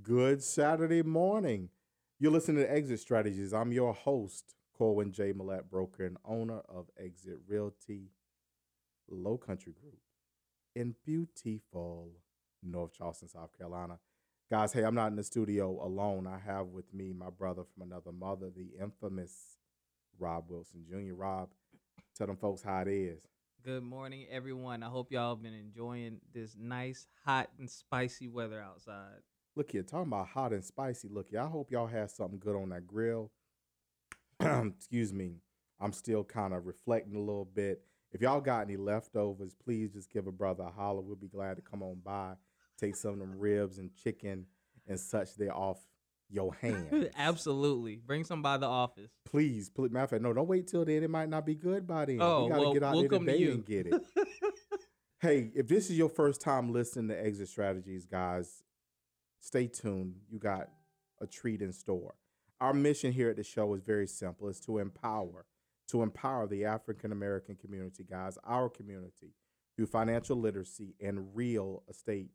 Good Saturday morning. You're listening to Exit Strategies. I'm your host, Corwin J. Millett, broker and owner of Exit Realty Low Country Group in beautiful North Charleston, South Carolina. Guys, hey, I'm not in the studio alone. I have with me my brother from another mother, the infamous Rob Wilson Jr. Rob, tell them folks how it is. Good morning, everyone. I hope y'all been enjoying this nice, hot, and spicy weather outside. Look here, talking about hot and spicy. Look here, I hope y'all had something good on that grill. Excuse me. I'm still kind of reflecting a little bit. If y'all got any leftovers, please just give a brother a holler. We'll be glad to come on by, take some of them ribs and chicken and such there off your hand. Absolutely. Bring some by the office. Please, please. Matter of fact, no, don't wait till then. It might not be good by then. Oh, we gotta well, get out we'll there to today you. and get it. hey, if this is your first time listening to Exit Strategies, guys, stay tuned. You got a treat in store. Our mission here at the show is very simple. It's to empower, to empower the African American community, guys, our community, through financial literacy and real estate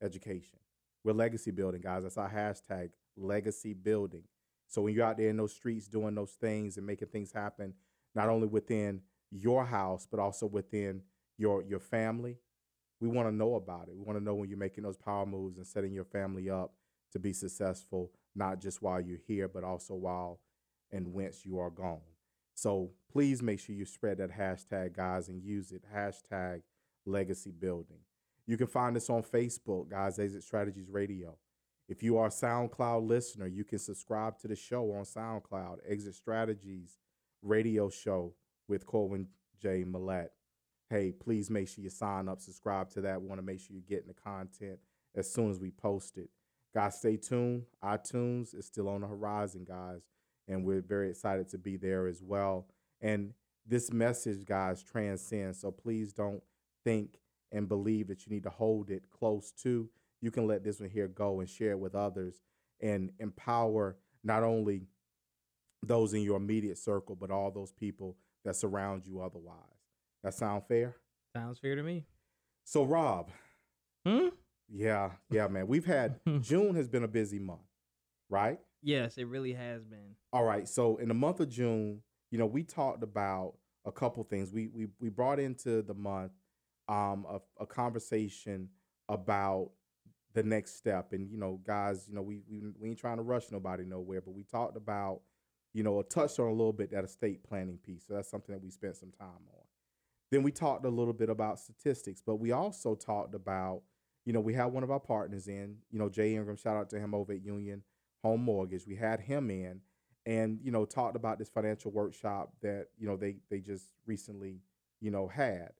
education. We're legacy building, guys. That's our hashtag, legacy building. So when you're out there in those streets doing those things and making things happen, not only within your house, but also within your your family, we want to know about it. We want to know when you're making those power moves and setting your family up to be successful, not just while you're here, but also while and whence you are gone. So please make sure you spread that hashtag, guys, and use it. Hashtag legacy building. You can find us on Facebook, guys, Exit Strategies Radio. If you are a SoundCloud listener, you can subscribe to the show on SoundCloud, Exit Strategies Radio Show with Corwin J. Millett. Hey, please make sure you sign up, subscribe to that. We want to make sure you're getting the content as soon as we post it. Guys, stay tuned. iTunes is still on the horizon, guys, and we're very excited to be there as well. And this message, guys, transcends. So please don't think and believe that you need to hold it close to. You can let this one here go and share it with others and empower not only those in your immediate circle, but all those people that surround you otherwise. That sound fair? Sounds fair to me. So, Rob, Hmm? yeah, yeah, man. We've had June has been a busy month, right? Yes, it really has been. All right. So in the month of June, you know, we talked about a couple things. We we we brought into the month um a, a conversation about the next step. And you know, guys, you know, we we we ain't trying to rush nobody nowhere, but we talked about, you know, touched on a little bit that estate planning piece. So that's something that we spent some time on. Then we talked a little bit about statistics, but we also talked about, you know, we had one of our partners in, you know, Jay Ingram, shout out to him over at Union Home Mortgage. We had him in and, you know, talked about this financial workshop that, you know, they they just recently, you know, had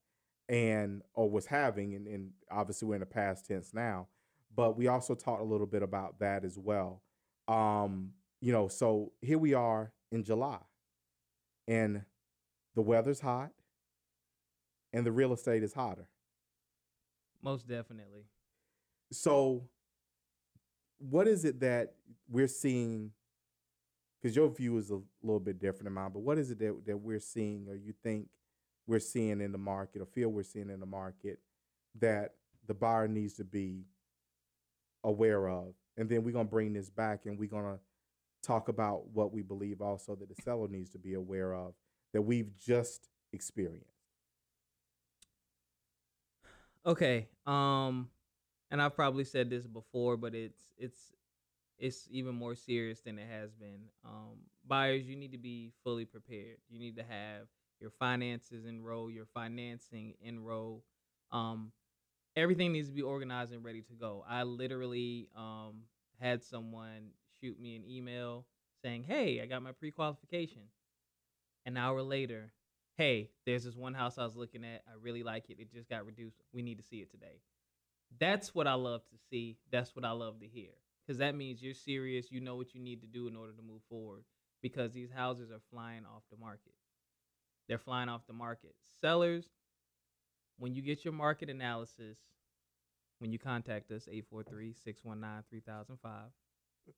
and or was having and, and obviously we're in the past tense now. But we also talked a little bit about that as well. Um, you know, so here we are in July and the weather's hot and the real estate is hotter. Most definitely. So, what is it that we're seeing? Because your view is a little bit different than mine, but what is it that, that we're seeing, or you think we're seeing in the market, or feel we're seeing in the market that the buyer needs to be aware of? And then we're going to bring this back and we're going to talk about what we believe also that the seller needs to be aware of that we've just experienced. Okay. Um, and I've probably said this before, but it's it's it's even more serious than it has been. Um, buyers, you need to be fully prepared. You need to have your finances in row, your financing in row. Um, everything needs to be organized and ready to go. I literally um had someone shoot me an email saying, "Hey, I got my pre-qualification." An hour later, hey, there's this one house I was looking at. I really like it. It just got reduced. We need to see it today. That's what I love to see. That's what I love to hear. Because that means you're serious. You know what you need to do in order to move forward. Because these houses are flying off the market. They're flying off the market. Sellers, when you get your market analysis, when you contact us, 843 619 3005,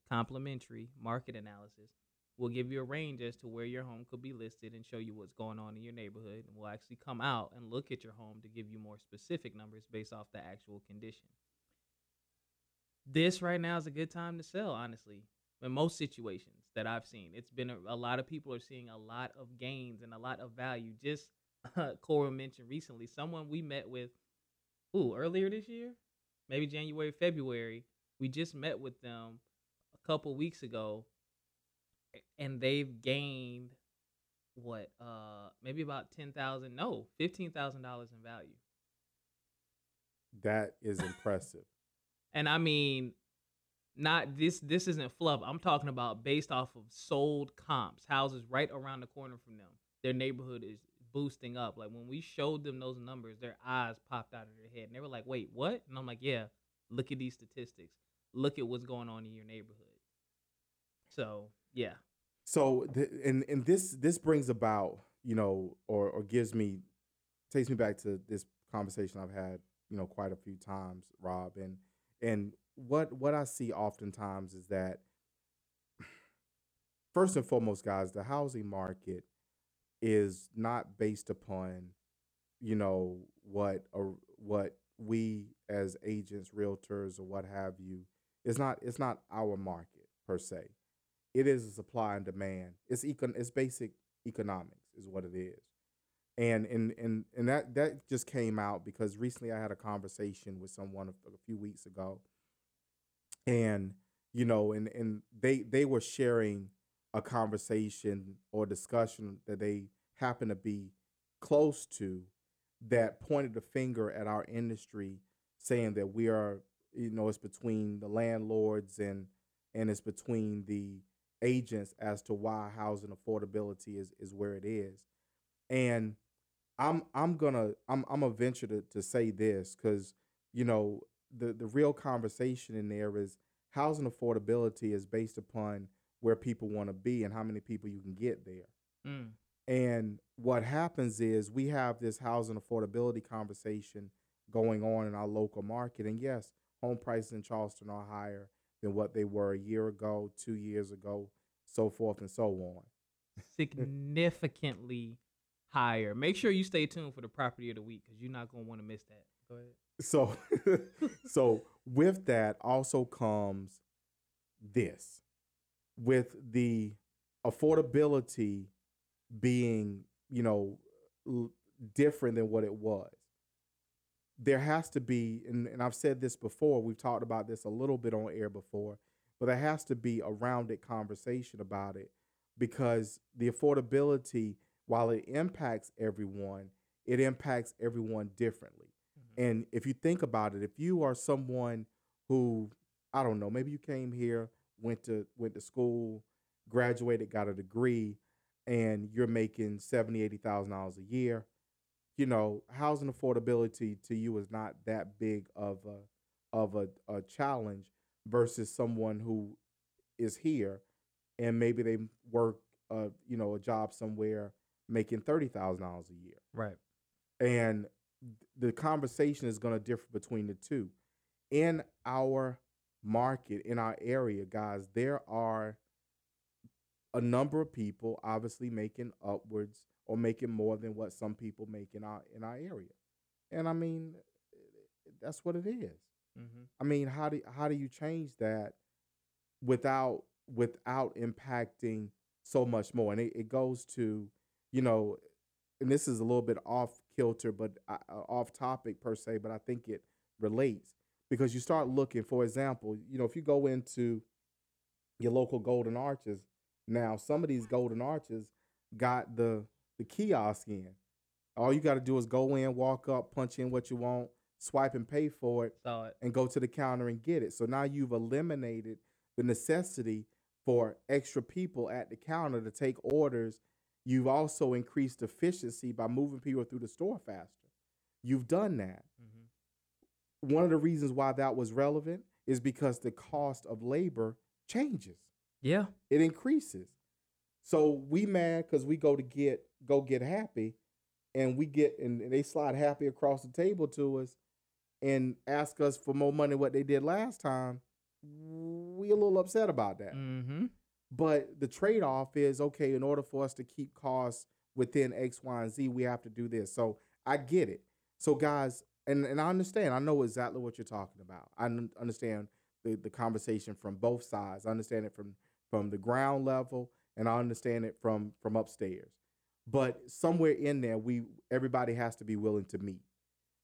complimentary market analysis, We'll give you a range as to where your home could be listed and show you what's going on in your neighborhood. And we'll actually come out and look at your home to give you more specific numbers based off the actual condition. this right now is a good time to sell, honestly. In most situations that I've seen, it's been a, a lot of people are seeing a lot of gains and a lot of value. Just uh, Cora mentioned recently, someone we met with, ooh, earlier this year, maybe January, February. We just met with them a couple weeks ago, and they've gained what, uh, maybe about ten thousand, no, fifteen thousand dollars in value. That is impressive. And I mean, not this this isn't fluff. I'm talking about based off of sold comps, houses right around the corner from them. Their neighborhood is boosting up. Like when we showed them those numbers, their eyes popped out of their head. And they were like, "Wait, what?" And I'm like, "Yeah, look at these statistics. Look at what's going on in your neighborhood." So, yeah. So th- and and this this brings about, you know, or or gives me takes me back to this conversation I've had, you know, quite a few times, Rob, and and what what I see oftentimes is that first and foremost, guys, the housing market is not based upon, you know, what or what we as agents, realtors, or what have you. It's not it's not our market per se. It is a supply and demand. It's econ it's basic economics is what it is. And and and and that that just came out because recently I had a conversation with someone a, a few weeks ago and you know and and they they were sharing a conversation or discussion that they happen to be close to that pointed a finger at our industry saying that we are you know it's between the landlords and and it's between the agents as to why housing affordability is is where it is and i'm i'm gonna i'm i'm a venture to, to say this because you know the the real conversation in there is housing affordability is based upon where people want to be and how many people you can get there. Mm. And what happens is we have this housing affordability conversation going on in our local market. And yes, home prices in Charleston are higher than what they were a year ago, two years ago, so forth and so on. Significantly higher. Make sure you stay tuned for the property of the week because you're not going to want to miss that. Go ahead. So, so with that also comes this, with the affordability being, you know, l- different than what it was. There has to be, and, and I've said this before, we've talked about this a little bit on air before, but there has to be a rounded conversation about it because the affordability, while it impacts everyone, it impacts everyone differently. Mm-hmm. And if you think about it, if you are someone who, I don't know, maybe you came here, went to went to school, graduated, got a degree, and you're making seventy, eighty thousand dollars a year, you know, housing affordability to you is not that big of a of a, a challenge versus someone who is here and maybe they work a you know, a job somewhere making thirty thousand dollars a year. Right. And the conversation is going to differ between the two. In our market, in our area, guys, there are a number of people obviously making upwards or making more than what some people make in our in our area. And I mean, that's what it is. Mm-hmm. I mean, how do how do you change that without without impacting so much more? And it, it goes to, you know, and this is a little bit off kilter, but uh, off topic per se, but I think it relates because you start looking, for example, you know, if you go into your local Golden Arches now, some of these Golden Arches got the the kiosk in. All you got to do is go in, walk up, punch in what you want, swipe and pay for it, Saw it. and go to the counter and get it. So now you've eliminated the necessity for extra people at the counter to take orders. You've also increased efficiency by moving people through the store faster. You've done that. Mm-hmm. One of the reasons why that was relevant is because the cost of labor changes. Yeah. It increases. So we mad because we go to get go get happy and we get and they slide happy across the table to us and ask us for more money what they did last time. We a little upset about that. Mm-hmm. But the trade off is okay, in order for us to keep costs within X, Y, and Z, we have to do this. So I get it. So, guys, and, and I understand, I know exactly what you're talking about. I understand the, the conversation from both sides. I understand it from from the ground level, and I understand it from from upstairs. But somewhere in there, we everybody has to be willing to meet.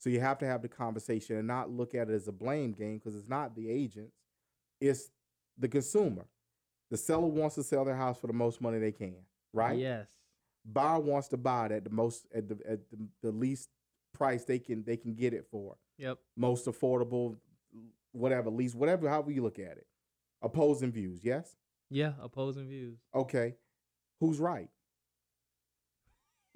So you have to have the conversation and not look at it as a blame game because it's not the agents, it's the consumer. The seller wants to sell their house for the most money they can, right? Yes. Buyer wants to buy it at the most at the at the, the least price they can they can get it for. Yep. Most affordable, whatever, least whatever, however you look at it. Opposing views, yes? Yeah. Opposing views. Okay. Who's right?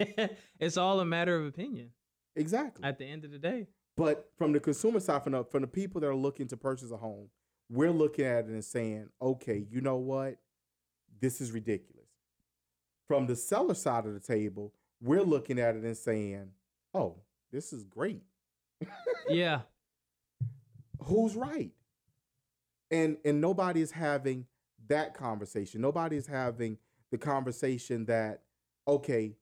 it's all a matter of opinion Exactly. at the end of the day. But from the consumer side, from the, from the people that are looking to purchase a home, we're looking at it and saying, okay, you know what? This is ridiculous. From the seller side of the table, we're looking at it and saying, oh, this is great. Yeah. Who's right? And and nobody is having that conversation. Nobody is having the conversation that, okay,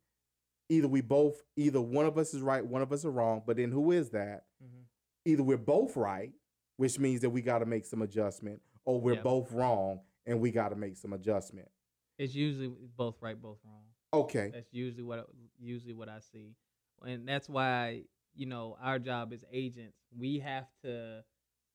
either we both, either one of us is right, one of us are wrong, but then who is that? Mhm. either we're both right, which means that we got to make some adjustment, or we're Yeah. both wrong and we got to make some adjustment. It's usually both right, both wrong. Okay. That's usually what usually what I see, and that's why you know our job as agents, we have to.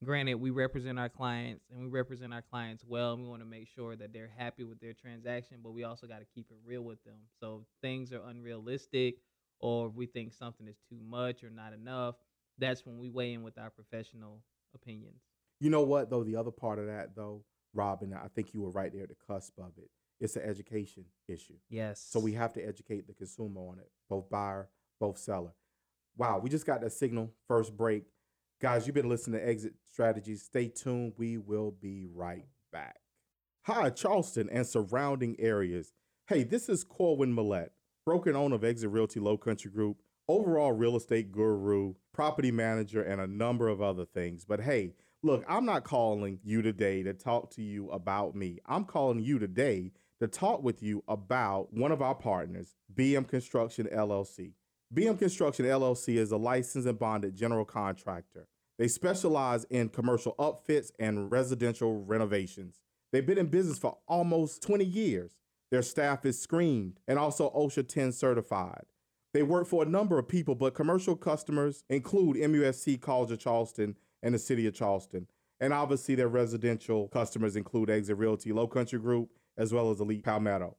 Granted, we represent our clients and we represent our clients well, and we want to make sure that they're happy with their transaction. But we also got to keep it real with them. So if things are unrealistic, or if we think something is too much or not enough. That's when we weigh in with our professional opinions. You know what though? The other part of that though, Robin, I think you were right there at the cusp of it. It's an education issue. Yes. So we have to educate the consumer on it, both buyer, both seller. Wow, we just got that signal. First break. Guys, you've been listening to Exit Strategies. Stay tuned. We will be right back. Hi, Charleston and surrounding areas. Hey, this is Corwin Millette, broker and owner of Exit Realty Low Country Group, overall real estate guru, property manager, and a number of other things. But hey, look, I'm not calling you today to talk to you about me. I'm calling you today to talk with you about one of our partners, BM Construction LLC. BM Construction LLC is a licensed and bonded general contractor. They specialize in commercial upfits and residential renovations. They've been in business for almost 20 years. Their staff is screened and also OSHA 10 certified. They work for a number of people, but commercial customers include MUSC College of Charleston and the City of Charleston. And obviously, their residential customers include Exit Realty Low Country Group as well as Elite Palmetto.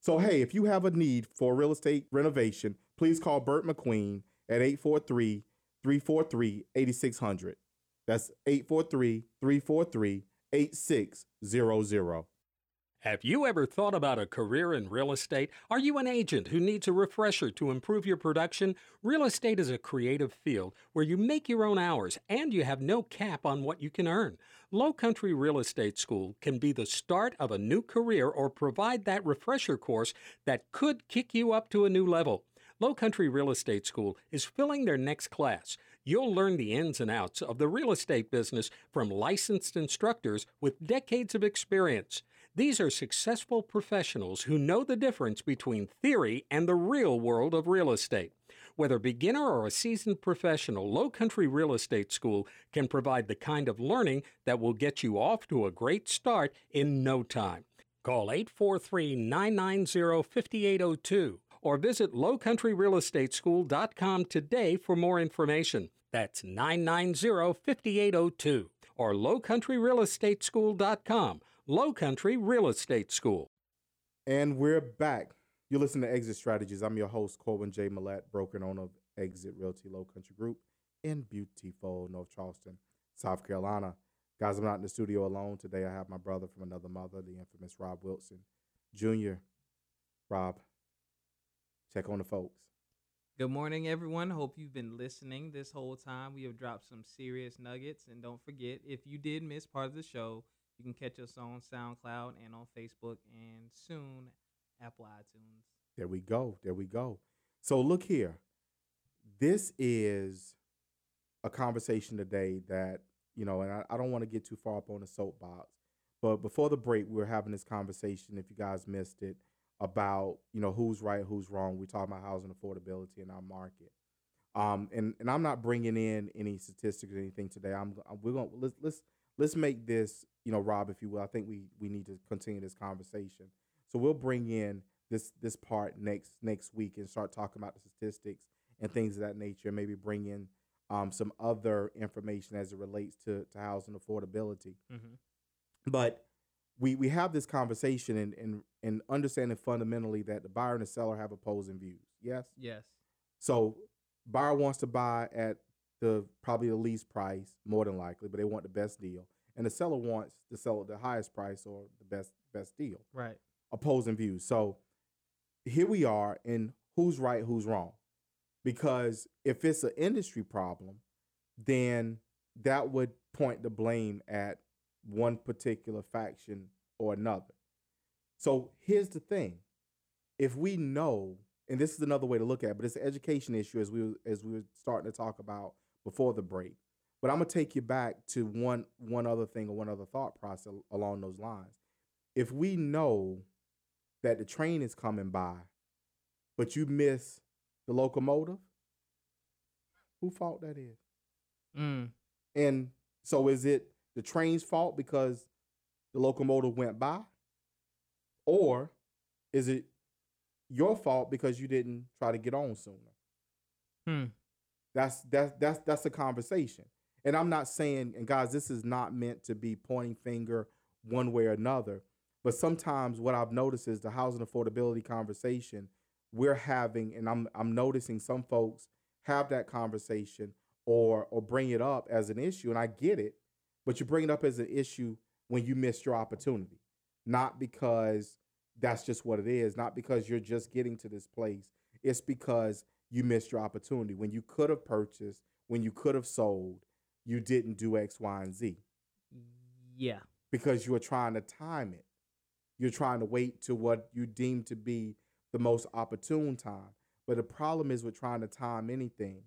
So, hey, if you have a need for real estate renovation, please call Bert McQueen at 843 343 8600. That's 843 343 8600. Have you ever thought about a career in real estate? Are you an agent who needs a refresher to improve your production? Real estate is a creative field where you make your own hours and you have no cap on what you can earn. Low Country Real Estate School can be the start of a new career or provide that refresher course that could kick you up to a new level. Low Country Real Estate School is filling their next class. You'll learn the ins and outs of the real estate business from licensed instructors with decades of experience. These are successful professionals who know the difference between theory and the real world of real estate. Whether beginner or a seasoned professional, Low Country Real Estate School can provide the kind of learning that will get you off to a great start in no time. Call 843 990 5802 or visit lowcountryrealestateschool.com today for more information. That's 990 5802 or lowcountryrealestateschool.com. Low Real Estate School. And we're back. You listen to Exit Strategies. I'm your host, Corwin J. Millette, broker and owner of Exit Realty Low Country Group in beautiful North Charleston, South Carolina. Guys, I'm not in the studio alone today. I have my brother from another mother, the infamous Rob Wilson Jr. Rob, check on the folks. Good morning, everyone. Hope you've been listening this whole time. We have dropped some serious nuggets. And don't forget, if you did miss part of the show, you can catch us on SoundCloud and on Facebook and soon Apple iTunes. There we go. There we go. So look here. This is a conversation today that, you know, and I, I don't want to get too far up on the soapbox, but before the break, we were having this conversation, if you guys missed it, about, you know, who's right, who's wrong. We're talking about housing affordability in our market. Um, and, and I'm not bringing in any statistics or anything today. I'm, we're going let's, let's, let's make this, you know, Rob, if you will. I think we we need to continue this conversation. So we'll bring in this this part next next week and start talking about the statistics and things of that nature. And maybe bring in um, some other information as it relates to to housing affordability. Mm-hmm. But we we have this conversation and and and understanding fundamentally that the buyer and the seller have opposing views. Yes. Yes. So buyer wants to buy at the probably the least price, more than likely, but they want the best deal. And the seller wants to sell at the highest price or the best best deal. Right. Opposing views. So here we are in who's right, who's wrong. Because if it's an industry problem, then that would point the blame at one particular faction or another. So here's the thing. If we know, and this is another way to look at it, but it's an education issue as we as we were starting to talk about before the break. But I'm gonna take you back to one one other thing or one other thought process along those lines. If we know that the train is coming by, but you miss the locomotive, who fault that is? Mm. And so is it the train's fault because the locomotive went by? Or is it your fault because you didn't try to get on sooner? Hmm. That's that's that's that's a conversation. And I'm not saying, and guys, this is not meant to be pointing finger one way or another. But sometimes what I've noticed is the housing affordability conversation we're having, and I'm I'm noticing some folks have that conversation or or bring it up as an issue, and I get it, but you bring it up as an issue when you missed your opportunity, not because that's just what it is, not because you're just getting to this place. It's because you missed your opportunity when you could have purchased, when you could have sold, you didn't do X, Y, and Z Yeah. because you were trying to time it. You're trying to wait to what you deem to be the most opportune time. But the problem is with trying to time anything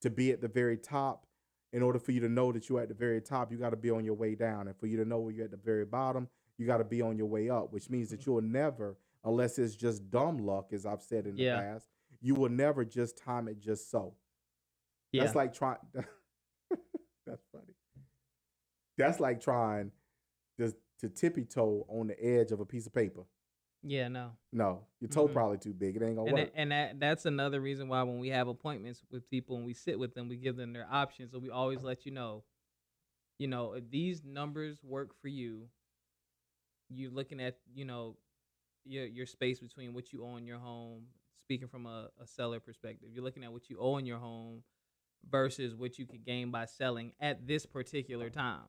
to be at the very top. In order for you to know that you're at the very top, you got to be on your way down. And for you to know where you're at the very bottom, you got to be on your way up, which means that mm-hmm. you'll never, unless it's just dumb luck, as I've said in the Yeah. past, you will never just time it just so. Yeah. That's like trying. that's funny. That's like trying to to tippy toe on the edge of a piece of paper. Yeah. No. No, your toe Mhm. probably too big. It ain't gonna and work. that, and that that's another reason why when we have appointments with people and we sit with them, we give them their options. So we always let you know, you know, if these numbers work for you, you're looking at you know your your space between what you owe in your home. Speaking from a, a seller perspective, you're looking at what you owe in your home versus what you could gain by selling at this particular time.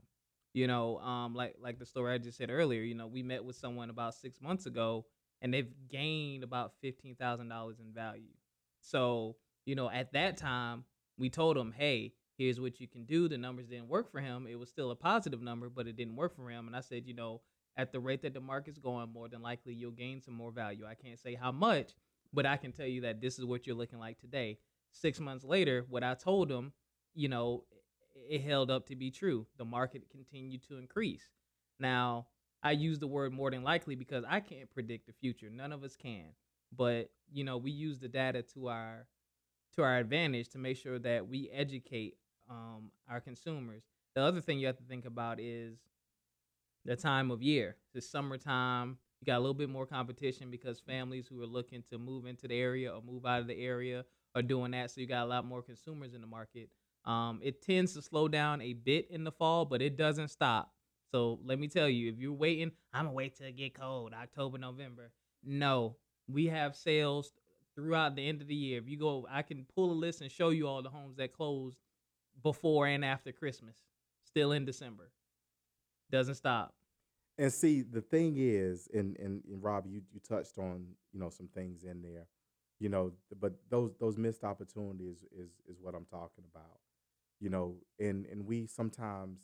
You know, um, like like the story I just said earlier. You know, we met with someone about six months ago, and they've gained about fifteen thousand dollars in value. So you know, at that time, we told him, "Hey, here's what you can do." The numbers didn't work for him. It was still a positive number, but it didn't work for him. And I said, you know, at the rate that the market's going, more than likely you'll gain some more value. I can't say how much, but I can tell you that this is what you're looking like today. Six months later, what I told him, you know, it held up to be true. The market continued to increase. Now, I use the word more than likely because I can't predict the future. None of us can. But, you know, we use the data to our to our advantage to make sure that we educate um, our consumers. The other thing you have to think about is the time of year. It's summertime. You got a little bit more competition because families who are looking to move into the area or move out of the area are doing that. So you got a lot more consumers in the market. Um, it tends to slow down a bit in the fall, but it doesn't stop. So let me tell you, if you're waiting, I'm gonna wait till it get cold, October, November. No, we have sales throughout the end of the year. If you go, I can pull a list and show you all the homes that closed before and after Christmas, still in December. Doesn't stop. And see, the thing is, and and, and Rob, you you touched on you know some things in there, you know, but those those missed opportunities is is what I'm talking about, you know, and and we sometimes,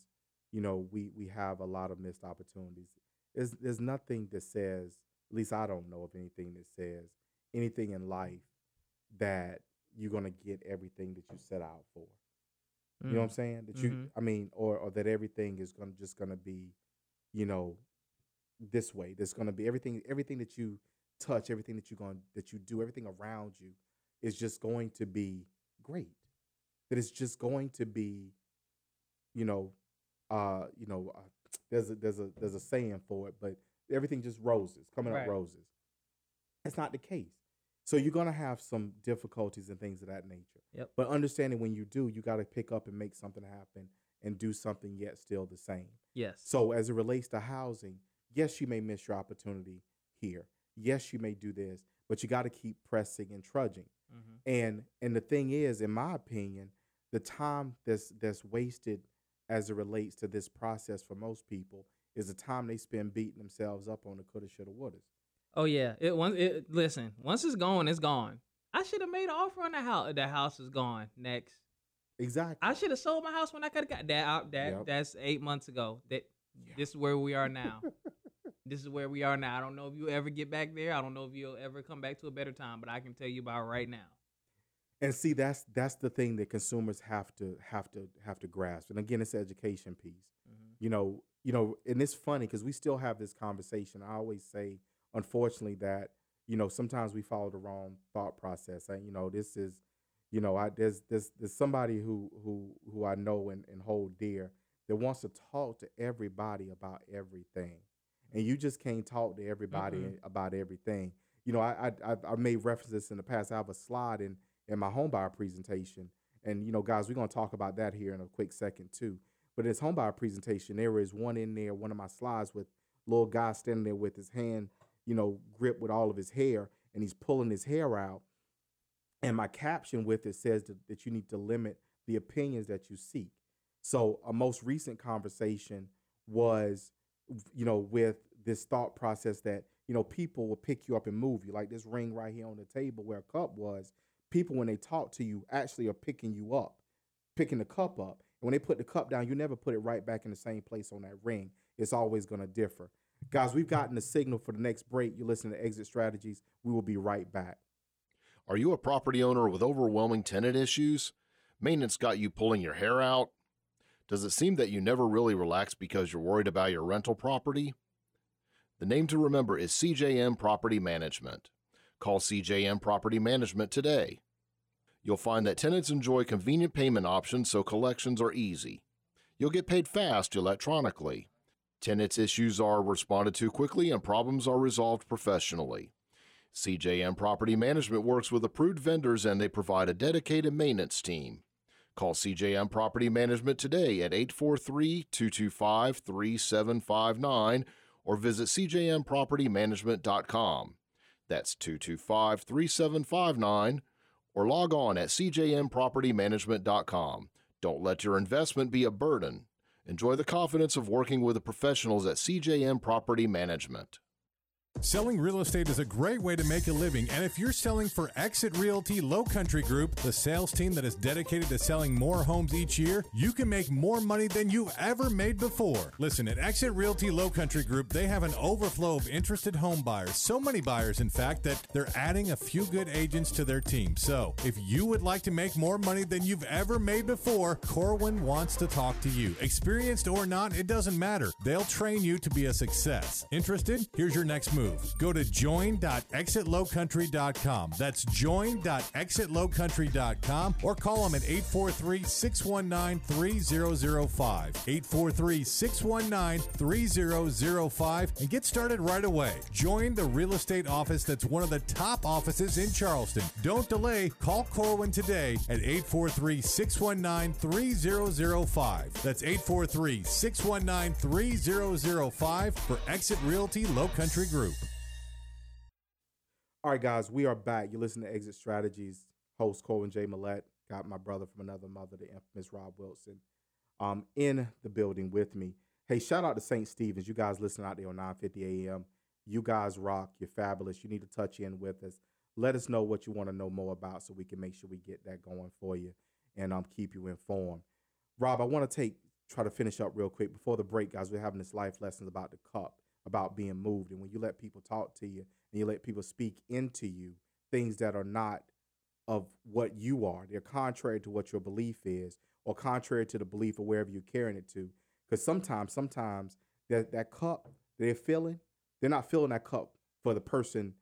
you know, we we have a lot of missed opportunities. There's there's nothing that says, at least I don't know of anything that says anything in life that you're gonna get everything that you set out for. You know what I'm saying? That you, Mhm. I mean, or or that everything is gonna just gonna be, you know, this way. There's gonna be everything, everything that you touch, everything that you're going, that you do, everything around you, is just going to be great. That it's just going to be, you know, uh, you know, uh, there's a there's a there's a saying for it, but everything just roses, coming Right. up roses. That's not the case. So you're gonna have some difficulties and things of that nature. Yep. But understanding when you do, you got to pick up and make something happen and do something yet still the same. Yes. So as it relates to housing, yes, you may miss your opportunity here. Yes, you may do this, but you got to keep pressing and trudging. hmm And and the thing is, in my opinion, the time that's that's wasted as it relates to this process for most people is the time they spend beating themselves up on the coulda, shoulda, wouldas. Oh yeah. It once it listen, once it's gone, it's gone. I should have made an offer on the house. The house is gone. Next. Exactly. I should have sold my house when I could have got that out. That Yep. that's eight months ago. That this is where we are now. this is where we are now. I don't know if you ever get back there. I don't know if you'll ever come back to a better time, but I can tell you about right now. And see, that's that's the thing that consumers have to have to have to grasp. And again, it's education piece. Mhm. You know, you know, and it's funny because we still have this conversation. I always say, unfortunately, that you know sometimes we follow the wrong thought process. And you know, this is, you know, I there's there's there's somebody who who who I know and, and hold dear that wants to talk to everybody about everything, and you just can't talk to everybody Mm-mm. about everything. You know, I I I've made references in the past. I have a slide in in my homebuyer presentation. And you know, guys, we're gonna talk about that here in a quick second too. But in this homebuyer presentation, there is one in there, one of my slides with little guy standing there with his hand, you know, gripped with all of his hair, and he's pulling his hair out. And my caption with it says that, that you need to limit the opinions that you seek. So a most recent conversation was, you know, with this thought process that you know people will pick you up and move you, like this ring right here on the table where a cup was people when they talk to you actually are picking you up, picking the cup up. And when they put the cup down, you never put it right back in the same place on that ring. It's always going to differ. Guys, we've gotten the signal for the next break. You listen to Exit Strategies. We will be right back. Are you a property owner with overwhelming tenant issues? Maintenance got you pulling your hair out? Does it seem that you never really relax because you're worried about your rental property? The name to remember is CJM Property Management. Call CJM Property Management today. You'll find that tenants enjoy convenient payment options so collections are easy. You'll get paid fast electronically. Tenants' issues are responded to quickly and problems are resolved professionally. CJM Property Management works with approved vendors and they provide a dedicated maintenance team. Call CJM Property Management today at 843 225 3759 or visit cjmpropertymanagement.com. That's 225 3759 or log on at cjmpropertymanagement.com. Don't let your investment be a burden. Enjoy the confidence of working with the professionals at CJM Property Management. Selling real estate is a great way to make a living, and if you're selling for Exit Realty Low Country Group, the sales team that is dedicated to selling more homes each year, you can make more money than you've ever made before. Listen, at Exit Realty Low Country Group, they have an overflow of interested home buyers. So many buyers, in fact, that they're adding a few good agents to their team. So, if you would like to make more money than you've ever made before, Corwin wants to talk to you. Experienced or not, it doesn't matter. They'll train you to be a success. Interested? Here's your next move. Go to join.exitlowcountry.com. That's join.exitlowcountry.com or call them at 843 619 3005. 843 619 3005 and get started right away. Join the real estate office that's one of the top offices in Charleston. Don't delay. Call Corwin today at 843 619 3005. That's 843 619 3005 for Exit Realty Low Country Group. All right, guys, we are back. You listen to Exit Strategies. Host Corwin J. Millette. Got my brother from another mother, the infamous Rob Wilson, um, in the building with me. Hey, shout out to St. Stephen's. You guys listening out there on 950 AM. You guys rock. You're fabulous. You need to touch in with us. Let us know what you want to know more about so we can make sure we get that going for you and um, keep you informed. Rob, I want to take try to finish up real quick before the break, guys. We're having this life lessons about the cup, about being moved, and when you let people talk to you and you let people speak into you, things that are not of what you are, they're contrary to what your belief is, or contrary to the belief of wherever you're carrying it to. Because sometimes, sometimes that that cup they're filling, they're not filling that cup for the person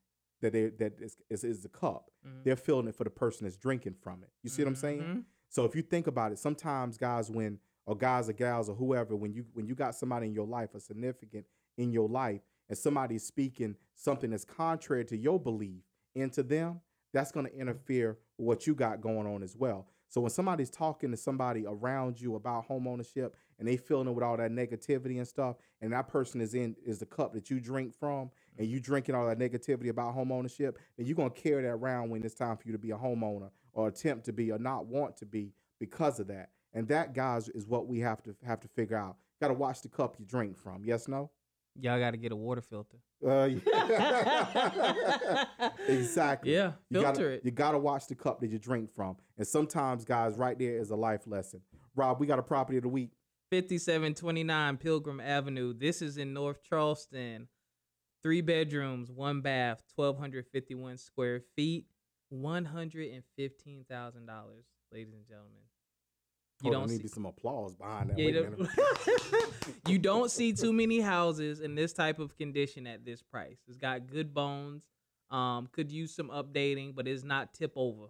that they that is is, is the cup. Mhm. They're filling it for the person that's drinking from it. You see what I'm saying? Mhm. So if you think about it, sometimes guys, when or guys or gals or whoever, when you when you got somebody in your life, a significant in your life, and somebody's speaking something that's contrary to your belief into them, that's going to interfere with what you got going on as well. So when somebody's talking to somebody around you about home ownership and they filling it with all that negativity and stuff, and that person is in is the cup that you drink from, and you drinking all that negativity about home ownership, then you're gonna carry that around when it's time for you to be a homeowner or attempt to be or not want to be because of that. And that, guys, is what we have to have to figure out. Got to watch the cup you drink from. Yes, no. Y'all got to get a water filter. Uh, yeah. exactly. Yeah, You filter gotta, it. You gotta watch the cup that you drink from. And sometimes, guys, right there is a life lesson. Rob, we got a property of the week. 5729 Pilgrim Avenue. This is in North Charleston. Three bedrooms, one bath, 1,251 square feet, $115,000, ladies and gentlemen. You don't need see, some applause behind that. yeah, you don't- you don't see too many houses in this type of condition at this price. It's got good bones. Um, could use some updating, but it's not tip over.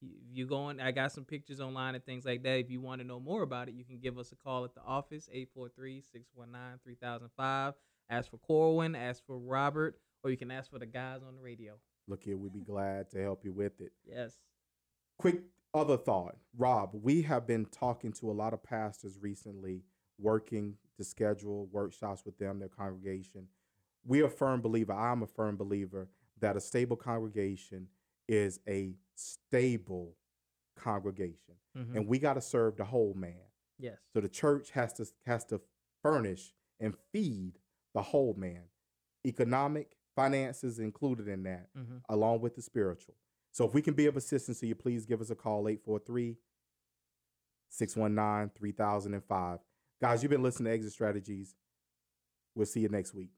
You- If you going, I got some pictures online and things like that. If you want to know more about it, you can give us a call at the office 843-619-3005. Ask for Corwin, ask for Robert, or you can ask for the guys on the radio. Look here, we'd be glad to help you with it. Yes. quick other thought rob we have been talking to a lot of pastors recently working to schedule workshops with them their congregation we are a firm believer i'm a firm believer that a stable congregation is a stable congregation Mhm. and we got to serve the whole man Yes. so the church has to has to furnish and feed the whole man economic finances included in that Mhm. along with the spiritual. So if we can be of assistance to you, please give us a call 843 619 3005. Guys, you've been listening to Exit Strategies. We'll see you next week.